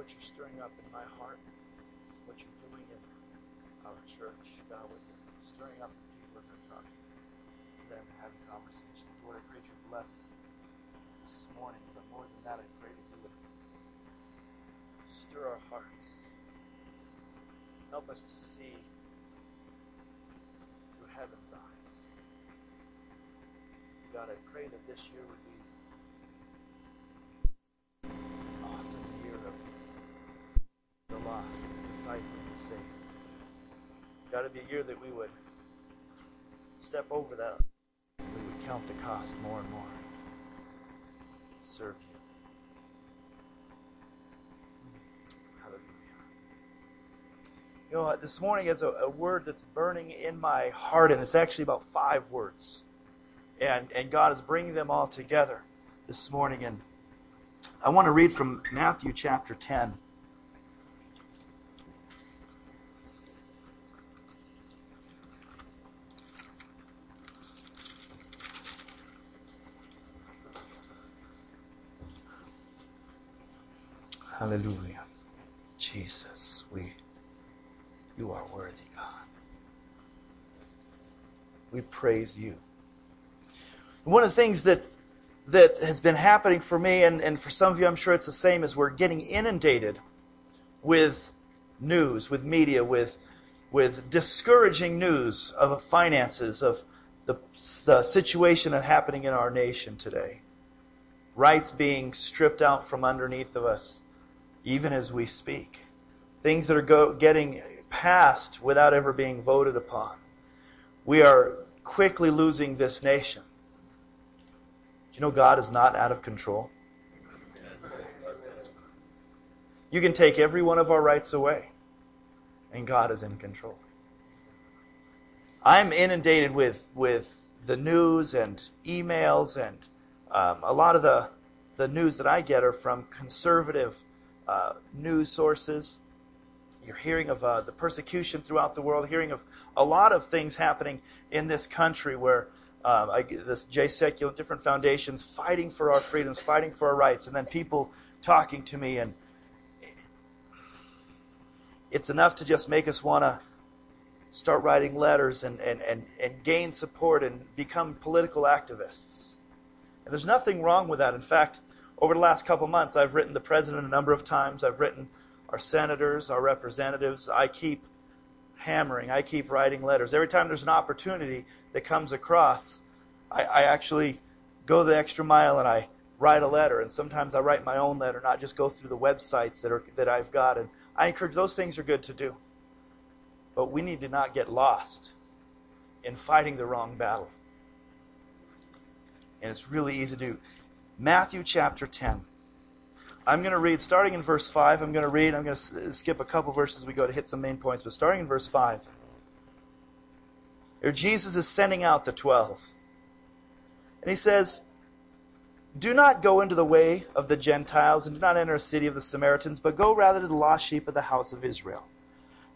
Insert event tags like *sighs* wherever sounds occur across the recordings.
what you're stirring up in my heart, what you're doing in our church, God, what you're stirring up in people as they're talking to them having conversations. Lord, I pray you bless this morning, but more than that, I pray that you would stir our hearts. Help us to see through heaven's eyes. God, I pray that this year would be an awesome year of the disciple, the saved. God, it'd be a year that we would step over that. We would count the cost more and more. Serve you. Hallelujah. You know, this morning is a, a word that's burning in my heart, and it's actually about five words. And, and God is bringing them all together this morning. And I want to read from Matthew chapter 10. Hallelujah. Jesus, we you are worthy, God. We praise you. One of the things that that has been happening for me, and, and for some of you, I'm sure it's the same, is we're getting inundated with news, with media, with with discouraging news of finances, of the, the situation that's happening in our nation today. Rights being stripped out from underneath of us, even as we speak. Things that are go, getting passed without ever being voted upon. We are quickly losing this nation. Do you know God is not out of control? You can take every one of our rights away, and God is in control. I'm inundated with, with the news and emails, and um, a lot of the, the news that I get are from conservative uh, news sources. You're hearing of uh, the persecution throughout the world, hearing of a lot of things happening in this country where um, I, this Jay Sekulow, different foundations fighting for our freedoms, fighting for our rights, and then people talking to me, and it's enough to just make us want to start writing letters and, and, and, and gain support and become political activists. And there's nothing wrong with that. In fact, over the last couple months, I've written the president a number of times. I've written our senators, our representatives. I keep hammering. I keep writing letters. Every time there's an opportunity that comes across, I, I actually go the extra mile and I write a letter. And sometimes I write my own letter, not just go through the websites that are that I've got. And I encourage those things are good to do. But we need to not get lost in fighting the wrong battle. And it's really easy to do. Matthew chapter 10. I'm going to read, starting in verse 5. I'm going to read, I'm going to skip a couple verses we go to hit some main points, but starting in verse 5. Here, Jesus is sending out the 12. And he says, Do not go into the way of the Gentiles, and do not enter a city of the Samaritans, but go rather to the lost sheep of the house of Israel.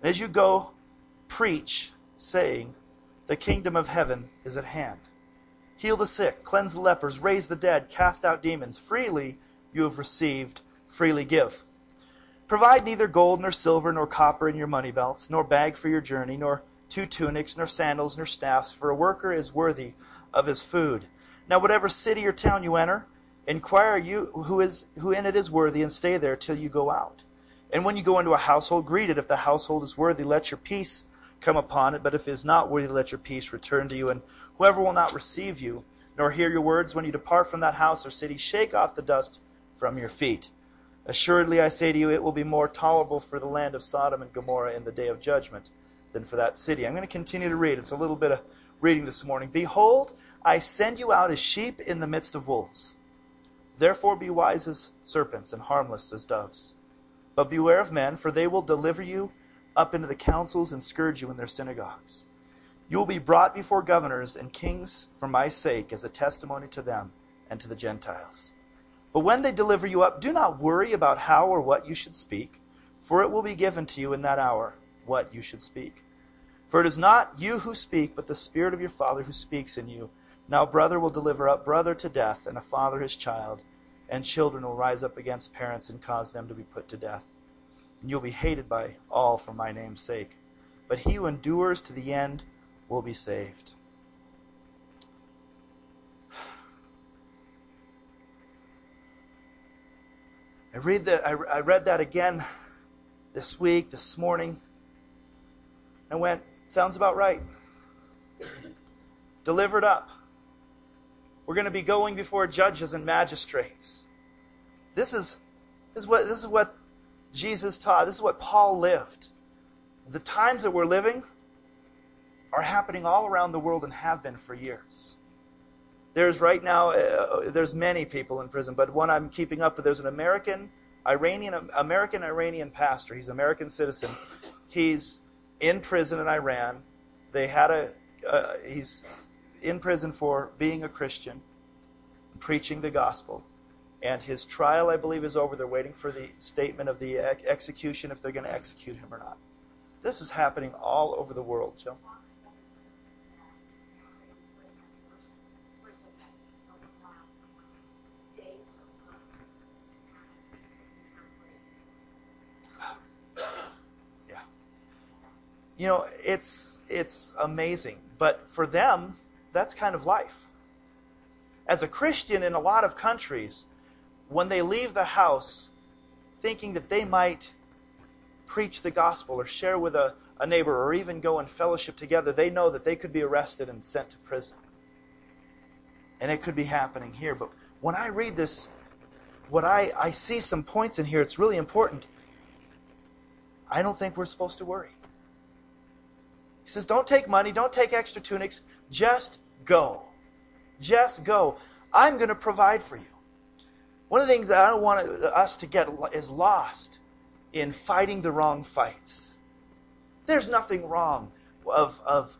And as you go, preach, saying, The kingdom of heaven is at hand. Heal the sick, cleanse the lepers, raise the dead, cast out demons. Freely you have received, freely give. Provide neither gold nor silver nor copper in your money belts, nor bag for your journey, nor two tunics, nor sandals, nor staffs, for a worker is worthy of his food. Now, whatever city or town you enter, inquire you who is who in it is worthy, and stay there till you go out. And when you go into a household, greet it. If the household is worthy, let your peace come upon it. But if it is not worthy, let your peace return to you. And whoever will not receive you, nor hear your words when you depart from that house or city, shake off the dust from your feet. Assuredly, I say to you, it will be more tolerable for the land of Sodom and Gomorrah in the day of judgment than for that city. I'm going to continue to read. It's a little bit of reading this morning. Behold, I send you out as sheep in the midst of wolves. Therefore, be wise as serpents and harmless as doves. But beware of men, for they will deliver you up into the councils and scourge you in their synagogues. You will be brought before governors and kings for my sake as a testimony to them and to the Gentiles. But when they deliver you up, do not worry about how or what you should speak, for it will be given to you in that hour what you should speak. For it is not you who speak, but the Spirit of your Father who speaks in you. Now brother will deliver up brother to death, and a father his child, and children will rise up against parents and cause them to be put to death. and you'll be hated by all for my name's sake. But he who endures to the end will be saved. I read that I, I read that again this week, this morning. I went, sounds about right. Delivered up. We're going to be going before judges and magistrates. This is, this is what this is what Jesus taught. This is what Paul lived. The times that we're living are happening all around the world and have been for years. There's right now, uh, there's many people in prison, but one I'm keeping up with, there's an American, Iranian, American Iranian pastor. He's an American citizen. He's in prison in Iran. They had a, uh, he's in prison for being a Christian, preaching the gospel. And his trial, I believe, is over. They're waiting for the statement of the ex- execution if they're going to execute him or not. This is happening all over the world, Joe. You know, it's it's amazing. But for them, that's kind of life. As a Christian in a lot of countries, when they leave the house thinking that they might preach the gospel or share with a, a neighbor or even go in fellowship together, they know that they could be arrested and sent to prison. And it could be happening here. But when I read this, what I, I see some points in here, it's really important. I don't think we're supposed to worry. He says, Don't take money, don't take extra tunics, just go. Just go. I'm going to provide for you. One of the things that I don't want us to get is lost in fighting the wrong fights. There's nothing wrong of, of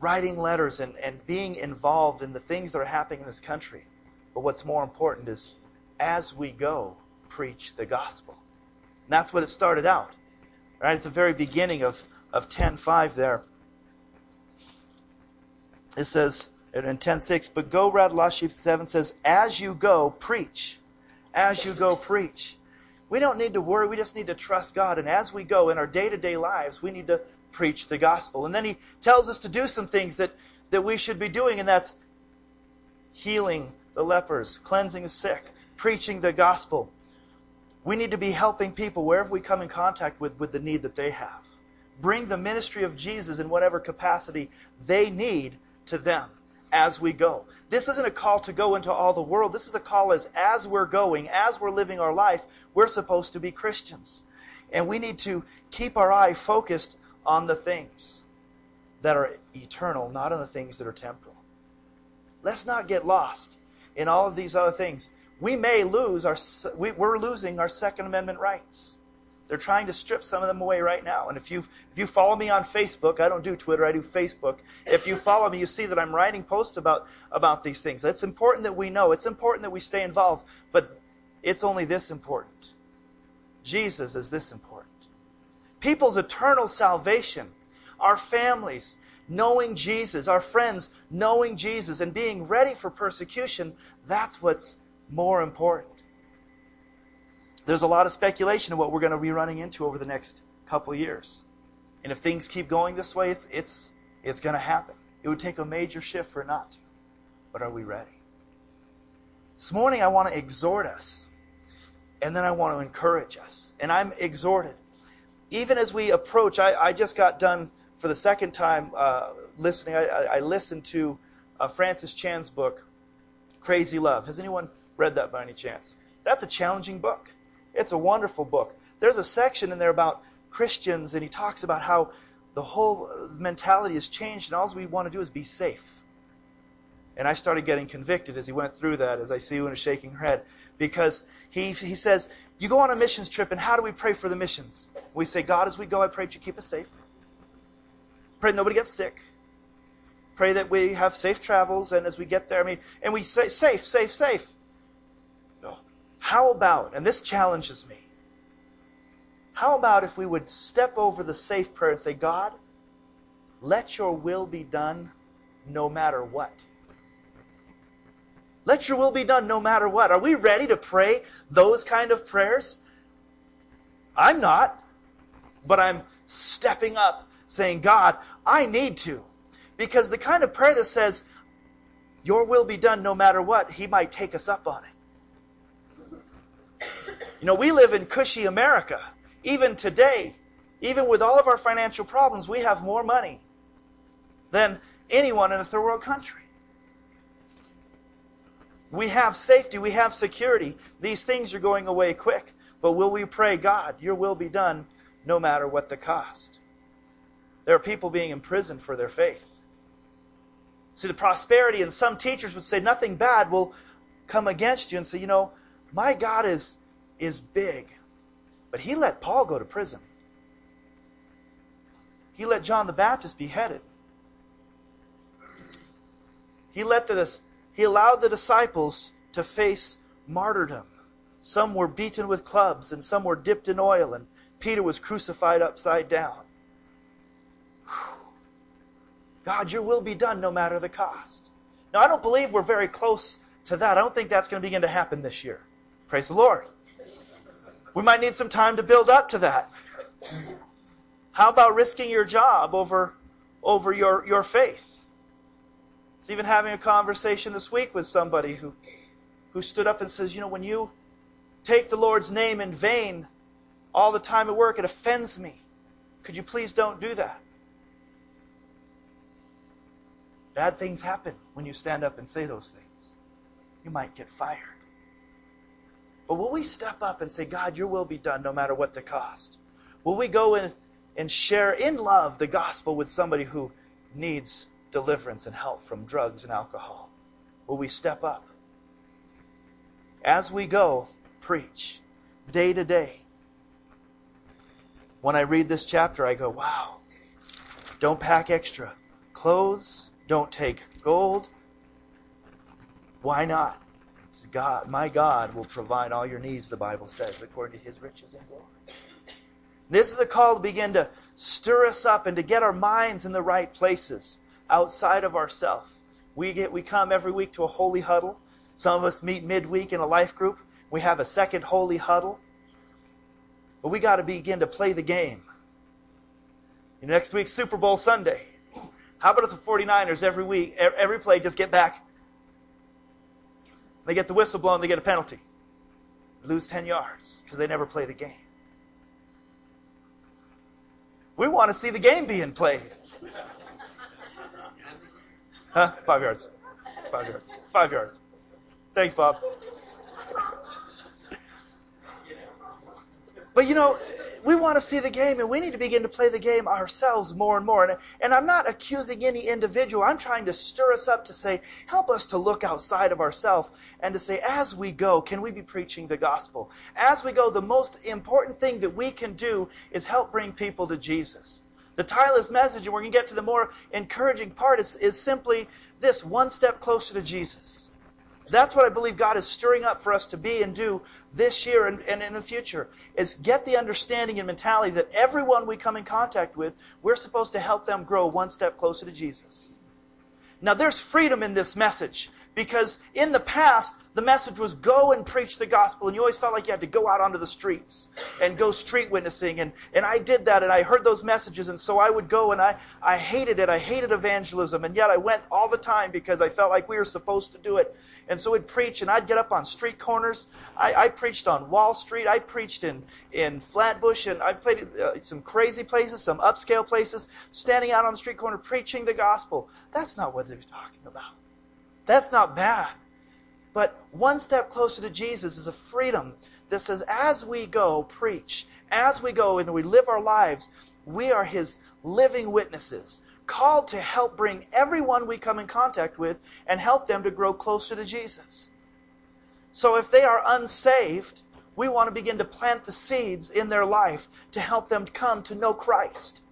writing letters and, and being involved in the things that are happening in this country. But what's more important is as we go, preach the gospel. And that's what it started out. Right at the very beginning of, of 10.5 there it says in 10.6, but go rather, Lost 7 says, as you go, preach. As you go, preach. We don't need to worry. We just need to trust God. And as we go in our day to day lives, we need to preach the gospel. And then he tells us to do some things that, that we should be doing, and that's healing the lepers, cleansing the sick, preaching the gospel. We need to be helping people wherever we come in contact with, with the need that they have. Bring the ministry of Jesus in whatever capacity they need to them as we go. This isn't a call to go into all the world. This is a call as as we're going, as we're living our life, we're supposed to be Christians. And we need to keep our eye focused on the things that are eternal, not on the things that are temporal. Let's not get lost in all of these other things. We may lose our we're losing our second amendment rights. They're trying to strip some of them away right now. And if you if you follow me on Facebook, I don't do Twitter, I do Facebook. If you follow me, you see that I'm writing posts about about these things. It's important that we know. It's important that we stay involved, but it's only this important. Jesus is this important. People's eternal salvation, our families knowing Jesus, our friends knowing Jesus and being ready for persecution, that's what's more important there's a lot of speculation of what we're going to be running into over the next couple years. And if things keep going this way, it's, it's, it's going to happen. It would take a major shift for not to. But are we ready? This morning, I want to exhort us. And then I want to encourage us. And I'm exhorted. Even as we approach, I, I just got done for the second time uh, listening. I, I, listened to uh, Francis Chan's book, Crazy Love. Has anyone read that by any chance? That's a challenging book. It's a wonderful book. There's a section in there about Christians, and he talks about how the whole mentality has changed, and all we want to do is be safe. And I started getting convicted as he went through that, as I see Una shaking her head, because he, he says, You go on a missions trip, and how do we pray for the missions? We say, God, as we go, I pray that you keep us safe. Pray that nobody gets sick. Pray that we have safe travels, and as we get there, I mean, and we say, Safe, safe, safe. How about, and this challenges me, how about if we would step over the safe prayer and say, God, let your will be done no matter what? Let your will be done no matter what. Are we ready to pray those kind of prayers? I'm not. but I'm stepping up saying, God, I need to. Because the kind of prayer that says, Your will be done no matter what, He might take us up on it. You know, we live in cushy America. Even today, even with all of our financial problems, we have more money than anyone in a third world country. We have safety, we have security. These things are going away quick. But will we pray, God, your will be done no matter what the cost? There are people being imprisoned for their faith. See, the prosperity, and some teachers would say nothing bad will come against you and say, you know, my God is, is big. But he let Paul go to prison. He let John the Baptist beheaded. He let the he allowed the disciples to face martyrdom. Some were beaten with clubs, and some were dipped in oil, and Peter was crucified upside down. God, your will be done no matter the cost. Now, I don't believe we're very close to that. I don't think that's going to begin to happen this year. Praise the Lord. We might need some time to build up to that. How about risking your job over, over your, your faith? was even having a conversation this week with somebody who, who stood up and says, You know, when you take the Lord's name in vain all the time at work, it offends me. Could you please don't do that? Bad things happen when you stand up and say those things. You might get fired. But will we step up and say, God, your will be done no matter what the cost? Will we go in and share in love the gospel with somebody who needs deliverance and help from drugs and alcohol? Will we step up? As we go, preach day to day. When I read this chapter, I go, wow, don't pack extra clothes, don't take gold. Why not? God, my God will provide all your needs, the Bible says, according to his riches and glory. This is a call to begin to stir us up and to get our minds in the right places outside of ourselves. We get we come every week to a holy huddle. Some of us meet midweek in a life group. We have a second holy huddle. But we got to begin to play the game. Next week, Super Bowl Sunday. How about if the 49ers every week, every play, just get back? They get the whistle blown, they get a penalty. lose 10 yards because they never play the game. We want to see the game being played. Huh? Five yards. Five yards. Five yards. Thanks, Bob. But you know, we want to see the game and we need to begin to play the game ourselves more and more. And, and I'm not accusing any individual. I'm trying to stir us up to say, help us to look outside of ourselves and to say, as we go, can we be preaching the gospel? As we go, the most important thing that we can do is help bring people to Jesus. The this message, and we're going to get to the more encouraging part, is, is simply this one step closer to Jesus. That's what I believe God is stirring up for us to be and do this year and, and in the future, is get the understanding and mentality that everyone we come in contact with, we're supposed to help them grow one step closer to Jesus. Now, there's freedom in this message because in the past, the message was go and preach the gospel. And you always felt like you had to go out onto the streets and go street witnessing. And, and I did that and I heard those messages. And so I would go and I, I hated it. I hated evangelism. And yet I went all the time because I felt like we were supposed to do it. And so I'd preach and I'd get up on street corners. I, I preached on Wall Street. I preached in, in Flatbush. And I played uh, some crazy places, some upscale places, standing out on the street corner preaching the gospel. That's not what they're talking about. That's not bad. But one step closer to Jesus is a freedom that says, as we go preach, as we go and we live our lives, we are His living witnesses, called to help bring everyone we come in contact with and help them to grow closer to Jesus. So if they are unsaved, we want to begin to plant the seeds in their life to help them come to know Christ.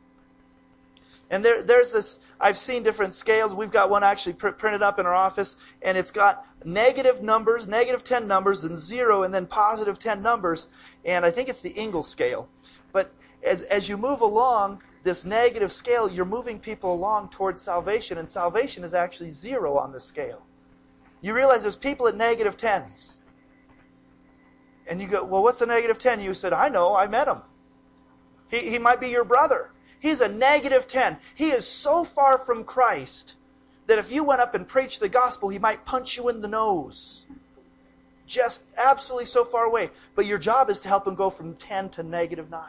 And there, there's this, I've seen different scales. We've got one actually pr- printed up in our office, and it's got negative numbers, negative 10 numbers, and zero, and then positive 10 numbers. And I think it's the Engel scale. But as, as you move along this negative scale, you're moving people along towards salvation, and salvation is actually zero on the scale. You realize there's people at negative 10s. And you go, well, what's a negative 10? You said, I know, I met him. He, he might be your brother. He's a negative 10. He is so far from Christ that if you went up and preached the gospel, he might punch you in the nose. Just absolutely so far away. But your job is to help him go from 10 to negative 9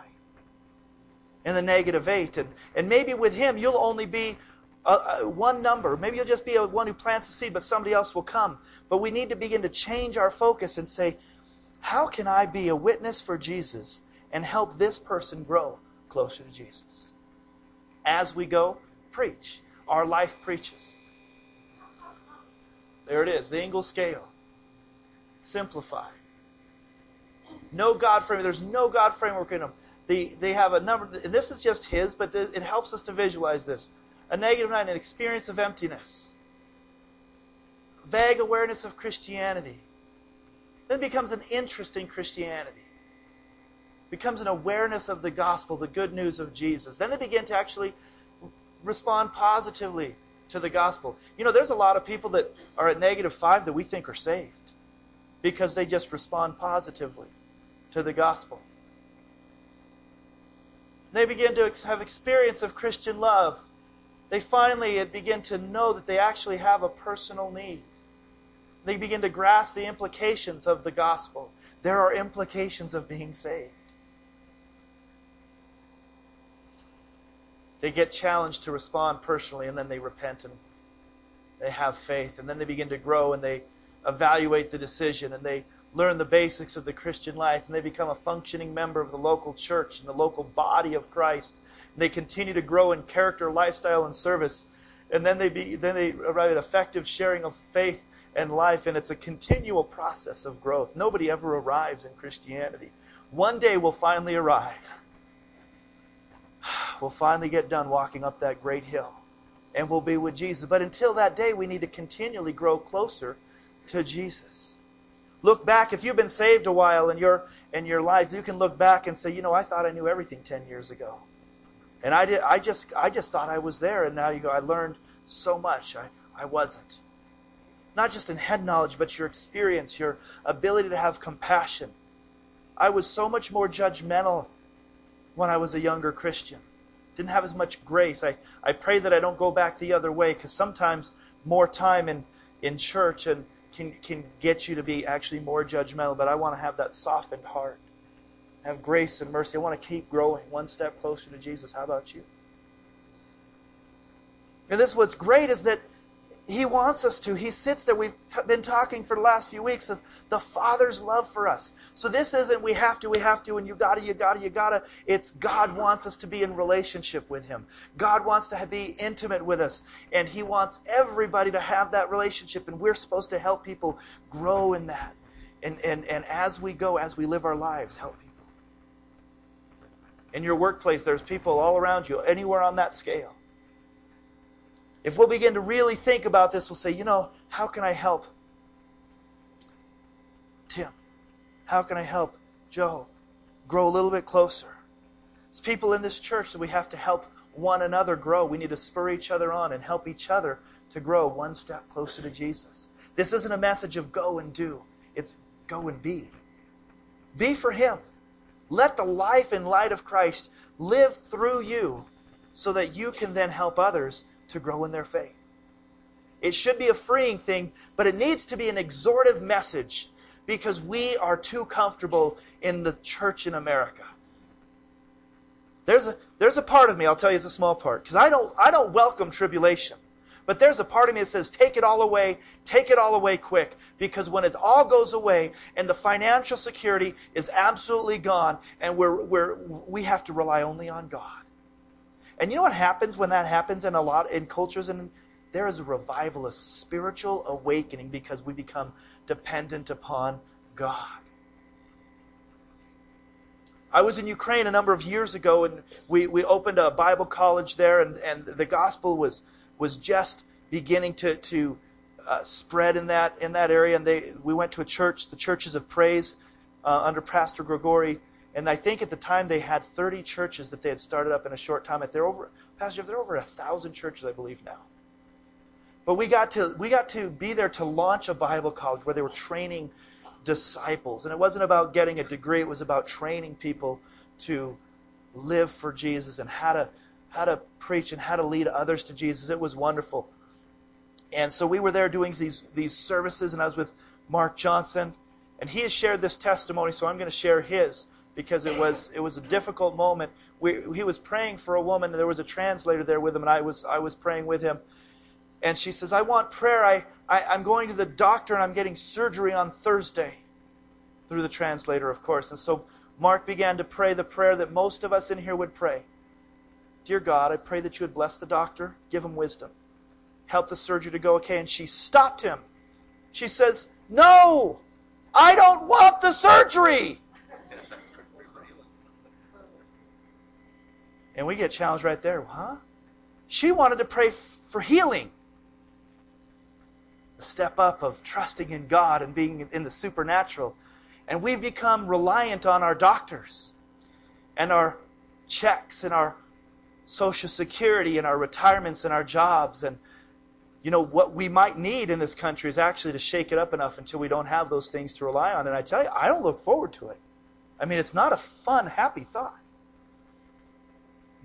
and the negative 8. And, and maybe with him, you'll only be one number. Maybe you'll just be a, one who plants the seed, but somebody else will come. But we need to begin to change our focus and say, how can I be a witness for Jesus and help this person grow closer to Jesus? As we go, preach. Our life preaches. There it is, the Engel scale. Simplify. No God framework. There's no God framework in them. They, they have a number, and this is just his, but it helps us to visualize this. A negative nine, an experience of emptiness. Vague awareness of Christianity. Then becomes an interest in Christianity. Becomes an awareness of the gospel, the good news of Jesus. Then they begin to actually respond positively to the gospel. You know, there's a lot of people that are at negative five that we think are saved because they just respond positively to the gospel. They begin to have experience of Christian love. They finally begin to know that they actually have a personal need. They begin to grasp the implications of the gospel. There are implications of being saved. They get challenged to respond personally, and then they repent and they have faith. And then they begin to grow and they evaluate the decision and they learn the basics of the Christian life and they become a functioning member of the local church and the local body of Christ. And they continue to grow in character, lifestyle, and service. And then they, be, then they arrive at effective sharing of faith and life, and it's a continual process of growth. Nobody ever arrives in Christianity. One day we'll finally arrive. We'll finally get done walking up that great hill, and we'll be with Jesus. But until that day, we need to continually grow closer to Jesus. Look back, if you've been saved a while in your, in your life, you can look back and say, you know, I thought I knew everything 10 years ago. And I, did, I, just, I just thought I was there, and now you go, I learned so much. I, I wasn't not just in head knowledge, but your experience, your ability to have compassion. I was so much more judgmental when I was a younger Christian. Didn't have as much grace. I, I pray that I don't go back the other way because sometimes more time in, in church and can, can get you to be actually more judgmental, but I want to have that softened heart. Have grace and mercy. I want to keep growing one step closer to Jesus. How about you? And this what's great is that he wants us to. He sits there. We've t- been talking for the last few weeks of the Father's love for us. So this isn't we have to, we have to, and you gotta, you gotta, you gotta. It's God wants us to be in relationship with Him. God wants to be intimate with us, and He wants everybody to have that relationship, and we're supposed to help people grow in that. And, and, and as we go, as we live our lives, help people. In your workplace, there's people all around you, anywhere on that scale if we'll begin to really think about this, we'll say, you know, how can I help Tim? How can I help Joe grow a little bit closer? There's people in this church that we have to help one another grow. We need to spur each other on and help each other to grow one step closer to Jesus. This isn't a message of go and do, it's go and be. Be for Him. Let the life and light of Christ live through you so that you can then help others to grow in their faith. It should be a freeing thing, but it needs to be an exhortive message because we are too comfortable in the church in America. There's a, there's a part of me, I'll tell you it's a small part, because I don't, I don't welcome tribulation. But there's a part of me that says, take it all away, take it all away quick. Because when it all goes away and the financial security is absolutely gone and we're, we're, we have to rely only on God. And you know what happens when that happens in a lot in cultures and there is a revival, a spiritual awakening because we become dependent upon God. I was in Ukraine a number of years ago and we, we opened a Bible college there and, and the gospel was was just beginning to, to uh, spread in that in that area and they we went to a church, the Churches of Praise, uh, under Pastor Gregory and I think at the time they had 30 churches that they had started up in a short time. If they're over, Pastor, if they're over a thousand churches, I believe now. But we got to we got to be there to launch a Bible college where they were training disciples, and it wasn't about getting a degree; it was about training people to live for Jesus and how to how to preach and how to lead others to Jesus. It was wonderful. And so we were there doing these these services, and I was with Mark Johnson, and he has shared this testimony, so I'm going to share his because it was it was a difficult moment. We, he was praying for a woman, and there was a translator there with him, and I was I was praying with him. And she says, "I want prayer. I, I I'm going to the doctor, and I'm getting surgery on Thursday." Through the translator, of course. And so Mark began to pray the prayer that most of us in here would pray. Dear God, I pray that you would bless the doctor, give him wisdom, help the surgery to go okay. And she stopped him. She says, No, I don't want the surgery. And we get challenged right there. Huh? She wanted to pray f- for healing. The step up of trusting in God and being in the supernatural. And we've become reliant on our doctors and our checks and our social security and our retirements and our jobs and you know what we might need in this country is actually to shake it up enough until we don't have those things to rely on and i tell you i don't look forward to it i mean it's not a fun happy thought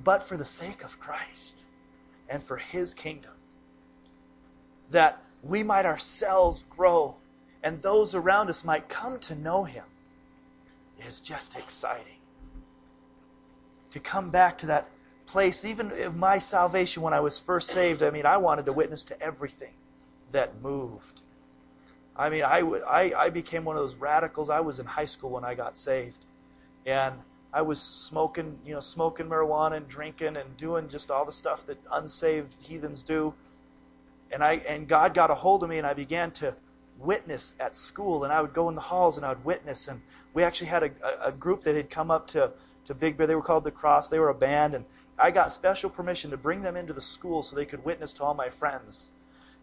but for the sake of christ and for his kingdom that we might ourselves grow and those around us might come to know him is just exciting to come back to that place, even my salvation when I was first saved, I mean, I wanted to witness to everything that moved. I mean, I became one of those radicals. I was in high school when I got saved. And I was smoking, you know, smoking marijuana and drinking and doing just all the stuff that unsaved heathens do. And I and God got a hold of me and I began to witness at school and I would go in the halls and I would witness and we actually had a, a group that had come up to, to Big Bear. They were called the Cross. They were a band and I got special permission to bring them into the school so they could witness to all my friends.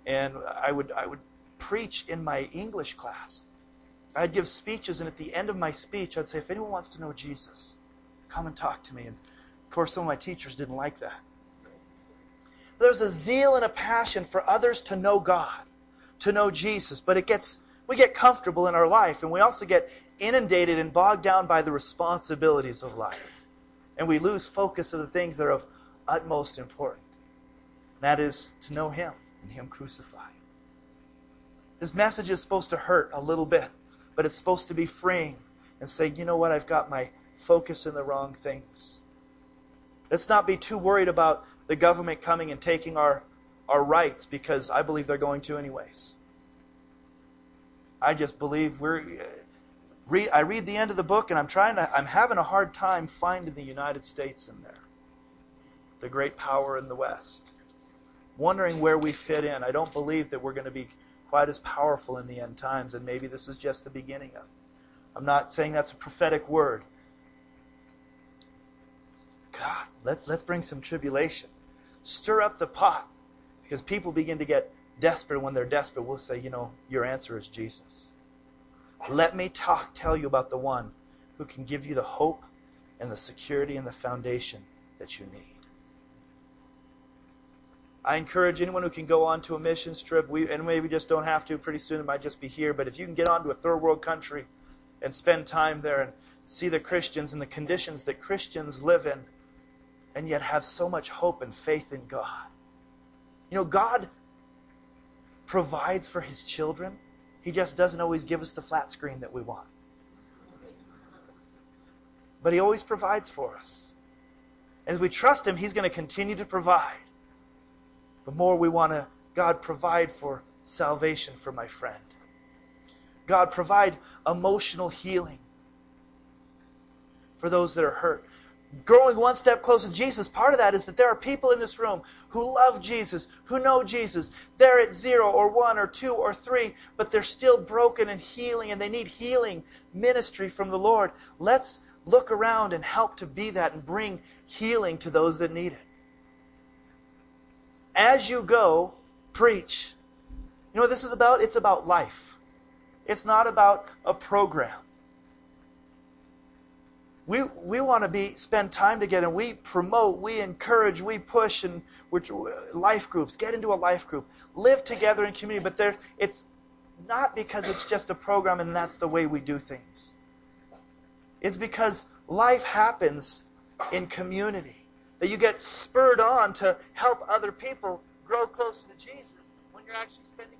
And I would, I would preach in my English class. I'd give speeches, and at the end of my speech, I'd say, if anyone wants to know Jesus, come and talk to me. And of course, some of my teachers didn't like that. There's a zeal and a passion for others to know God, to know Jesus, but it gets we get comfortable in our life, and we also get inundated and bogged down by the responsibilities of life and we lose focus of the things that are of utmost importance. That is to know Him and Him crucified. This message is supposed to hurt a little bit, but it's supposed to be freeing and say, you know what, I've got my focus in the wrong things. Let's not be too worried about the government coming and taking our, our rights because I believe they're going to anyways. I just believe we're read, I read the end of the book and I'm trying to, I'm having a hard time finding the United States in there. The great power in the West. Wondering where we fit in. I don't believe that we're going to be quite as powerful in the end times, and maybe this is just the beginning of. it. I'm not saying that's a prophetic word. God, let's let's bring some tribulation. Stir up the pot. Because people begin to get desperate. When they're desperate, we'll say, you know, your answer is Jesus. Let me talk, tell you about the one who can give you the hope and the security and the foundation that you need. I encourage anyone who can go on to a mission trip, we, and maybe just don't have to, pretty soon it might just be here, but if you can get on to a third world country and spend time there and see the Christians and the conditions that Christians live in, and yet have so much hope and faith in God. You know, God provides for his children. He just doesn't always give us the flat screen that we want. But He always provides for us. As we trust Him, He's going to continue to provide. The more we want to, God, provide for salvation for my friend. God, provide emotional healing for those that are hurt growing one step closer to Jesus, part of that is that there are people in this room who love Jesus, who know Jesus. They're at zero or one or two or three, but they're still broken and healing and they need healing ministry from the Lord. Let's look around and help to be that and bring healing to those that need it. As you go, preach. You know what this is about? It's about life. It's not about a program we, we want to be spend time together we promote we encourage we push and which life groups get into a life group live together in community but there it's not because it's just a program and that's the way we do things it's because life happens in community, that you get spurred on to help other people grow closer to Jesus when you're actually spending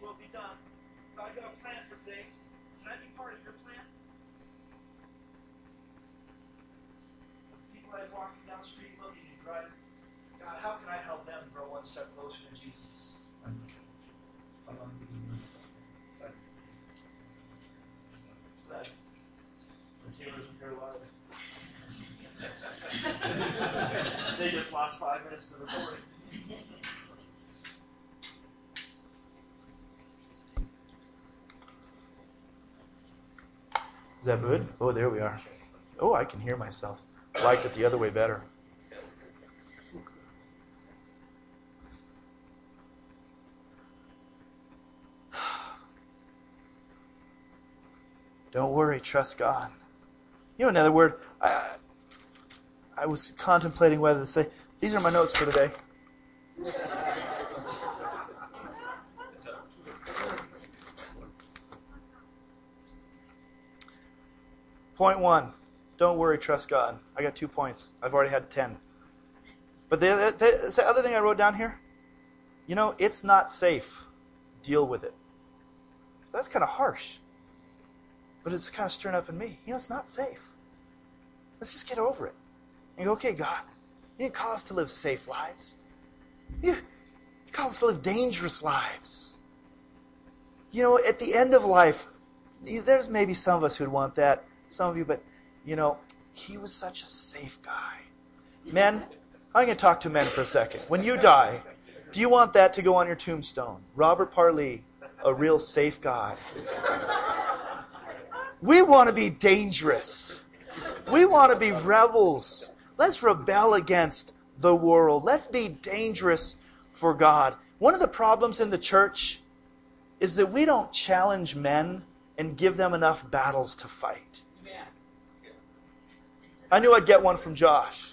will be done. I got a plan for things. Can I be part of your plan? People I walking down the street looking and driving. God, how can I help them grow one step closer to Jesus? That, Taylors of Fair they just lost five minutes of the recording. Is that good? Oh, there we are. Oh, I can hear myself. Liked it the other way better. *sighs* Don't worry, trust God. You know, another word, I, I was contemplating whether to say, these are my notes for today. *laughs* Point one don't worry, trust God. I got two points. I've already had ten. But the, the, the other thing I wrote down here, you know, it's not safe. Deal with it. That's kind of harsh. But it's kind of stirring up in me. You know, it's not safe. Let's just get over it. And go, okay, God, you didn't call us to live safe lives. You, you call us to live dangerous lives. You know, at the end of life, there's maybe some of us who'd want that some of you, but you know, he was such a safe guy. Men, I'm going to talk to men for a second. When you die, do you want that to go on your tombstone? Robert Parley, a real safe guy. We want to be dangerous. We want to be rebels. Let's rebel against the world. Let's be dangerous for God. One of the problems in the church is that we don't challenge men and give them enough battles to fight. I knew I'd get one from Josh.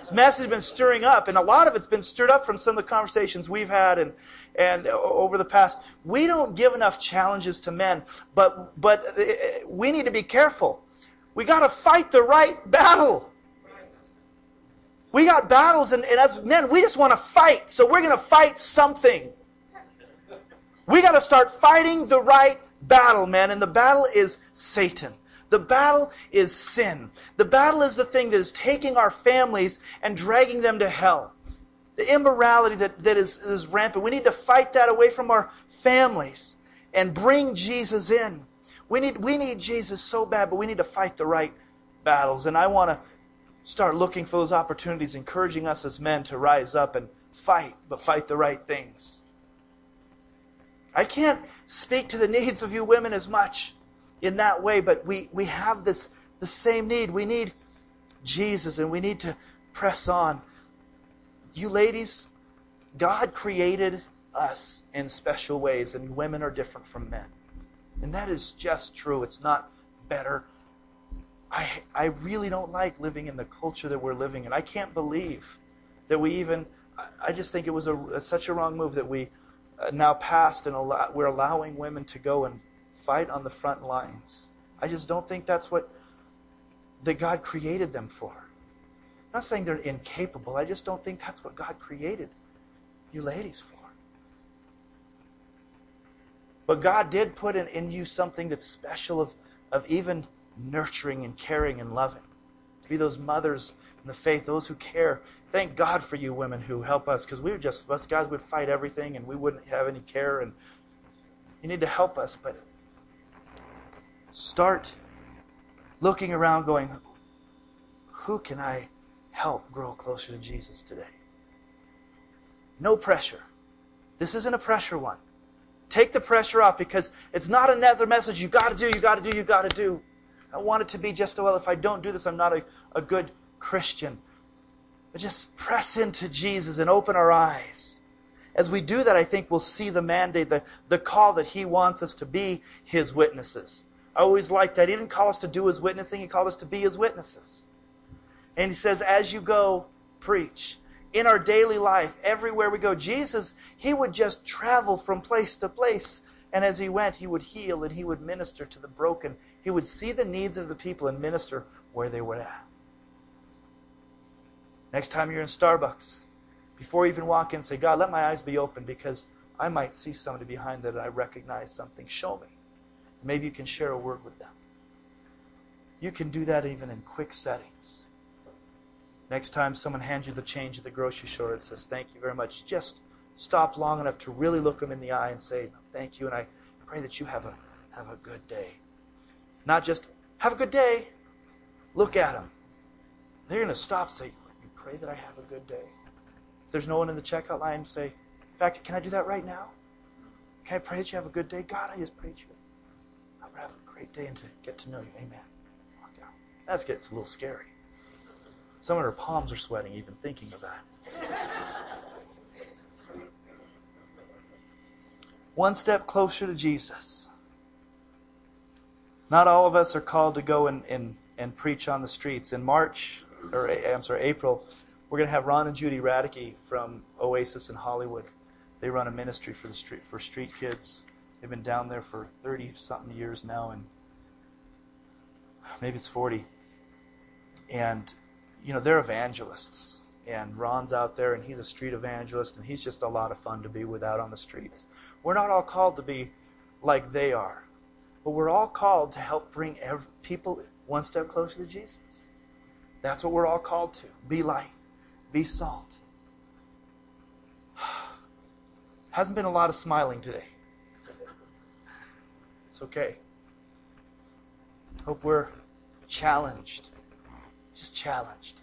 This mess has been stirring up, and a lot of it's been stirred up from some of the conversations we've had and, and over the past. We don't give enough challenges to men, but, but uh, we need to be careful. We got to fight the right battle. We got battles, and, and as men, we just want to fight. So we're going to fight something. We got to start fighting the right battle, man. And the battle is Satan. The battle is sin. The battle is the thing that is taking our families and dragging them to hell. The immorality that, that is, is rampant. We need to fight that away from our families and bring Jesus in. We need, we need Jesus so bad, but we need to fight the right battles. And I want to start looking for those opportunities, encouraging us as men to rise up and fight, but fight the right things. I can't speak to the *laughs* needs of you women as much in that way, but we, we have this the same need. We need Jesus and we need to press on. You ladies, God created us in special ways, and women are different from men. And that is just true. It's not better. I, I really don't like living in the culture that we're living in. I can't believe that we even, I just think it was a, such a wrong move that we uh, now passed and allow, we're allowing women to go and fight on the front lines. I just don't think that's what that God created them for. I'm not saying they're incapable. I just don't think that's what God created you ladies for. But God did put in, in you something that's special of, of even nurturing and caring and loving. To be those mothers in the faith, those who care. Thank God for you women who help us because we were just, us guys would fight everything and we wouldn't have any care. And you need to help us, but start looking around going, who can I help grow closer to Jesus today? No pressure. This isn't a pressure one. Take the pressure off because it's not another message you got to do, you got to do, you got to do. I want it to be just, well, if I don't do this, I'm not a, a good Christian. But just press into Jesus and open our eyes. As we do that, I think we'll see the mandate, the, the call that He wants us to be His witnesses. I always like that. He didn't call us to do His witnessing, He called us to be His witnesses. And He says, as you go, preach in our daily life, everywhere we go. Jesus, he would just travel from place to place. And as he went, he would heal and he would minister to the broken. He would see the needs of the people and minister where they were at. Next time you're in Starbucks, before you even walk in, say, God, let my eyes be open because I might see somebody behind that I recognize something. Show me. Maybe you can share a word with them. You can do that even in quick settings. Next time someone hands you the change at the grocery store and says, Thank you very much, just stop long enough to really look them in the eye and say, Thank you, and I pray that you have a, have a good day. Not just, Have a good day. Look at them. They're going to stop, say, You pray that I have a good day. If there's no one in the checkout line, say, In fact, can I do that right now? Can I pray that you have a good day? God, I just pray that you have a great day and to get to know you. Amen. Walk out. That gets a little scary. Some of her palms are sweating even thinking of that. One step closer to Jesus. Not all of us are called to go and, and, and preach on the streets. In March, or I'm sorry, April, we're going to have Ron and Judy Radicke from Oasis in Hollywood. They run a ministry for the street for street kids. They've been down there for 30 something years now, and maybe it's 40. And you know, they're evangelists. And Ron's out there and he's a street evangelist and he's just a lot of fun to be with out on the streets. We're not all called to be like they are, but we're all called to help bring every, people one step closer to Jesus. That's what we're all called to. Be light, be salt. *sighs* Hasn't been a lot of smiling today. Okay. Hope we're challenged just challenged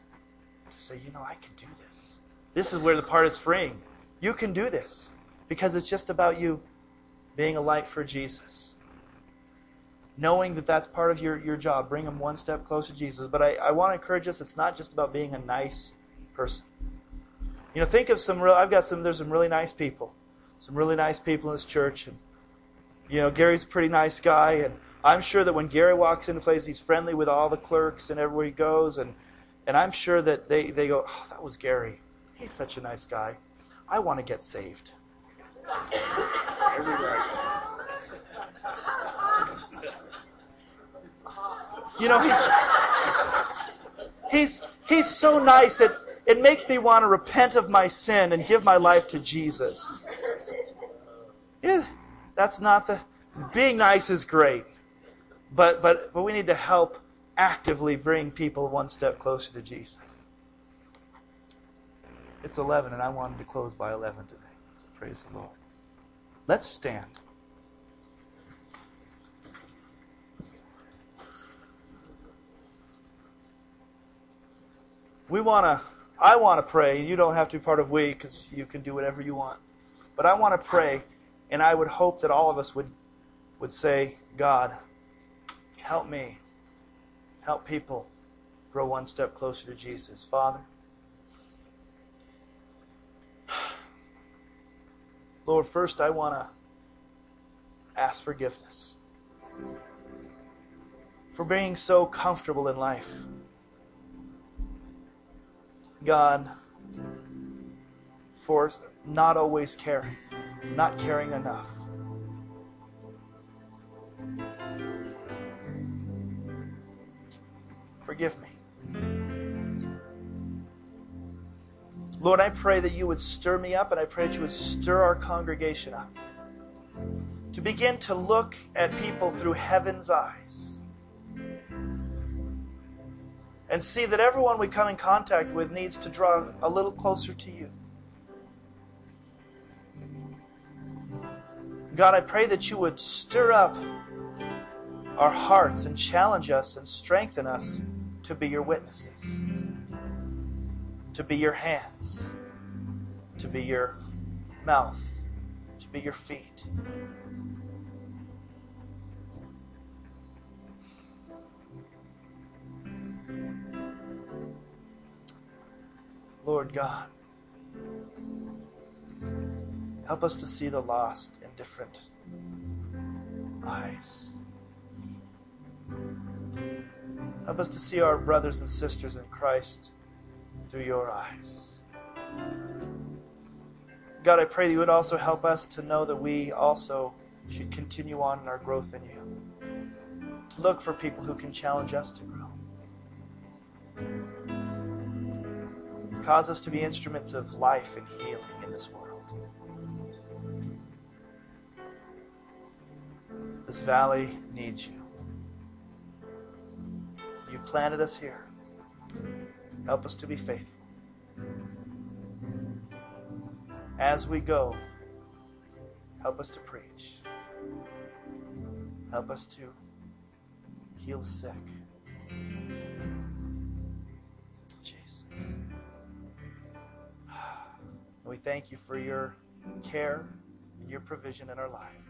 to say, you know, I can do this. This is where the part is freeing. You can do this because it's just about you being a light for Jesus. Knowing that that's part of your, your job, bring them one step closer to Jesus. But I, I want to encourage us, it's not just about being a nice person. You know, think of some real, I've got some, there's some really nice people. Some really nice people in this church. And, you know, Gary's a pretty nice guy. And I'm sure that when Gary walks into place, he's friendly with all the clerks and everywhere he goes. And, and I'm sure that they, they go, oh, that was Gary. He's such a nice guy. I want to get saved. *laughs* You know, he's, he's, he's so nice. It, it makes me want to repent of my sin and give my life to Jesus. Yeah, that's not the. Being nice is great. But, but, but we need to help actively bring people one step closer to Jesus. It's 11, and I wanted to close by 11 today. So praise the Lord. Let's stand. We want to, I want to pray. You don't have to be part of we because you can do whatever you want. But I want to pray, and I would hope that all of us would, would say, God, Help me. Help people grow one step closer to Jesus. Father, Lord, first I want to ask forgiveness for being so comfortable in life. God, for not always caring, not caring enough. Forgive me. Lord, I pray that you would stir me up and I pray that you would stir our congregation up to begin to look at people through heaven's eyes and see that everyone we come in contact with needs to draw a little closer to you. God, I pray that you would stir up our hearts and challenge us and strengthen us to be your witnesses, to be your hands, to be your mouth, to be your feet. Lord God, help us to see the lost in different eyes. Help us to see our brothers and sisters in Christ through your eyes. God, I pray that you would also help us to know that we also should continue on in our growth in you. To look for people who can challenge us to grow. Cause us to be instruments of life and healing in this world. This valley needs you. You've planted us here. Help us to be faithful. As we go, help us to preach. Help us to heal the sick. Jesus. *sighs* We thank you for your care and your provision in our life.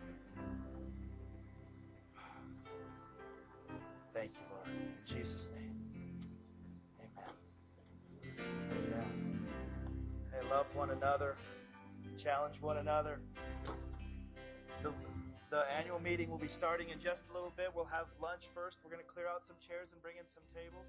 Jesus' name. Amen. Amen. Hey, love one another. Challenge one another. The, the annual meeting will be starting in just a little bit. We'll have lunch first. We're going to clear out some chairs and bring in some tables.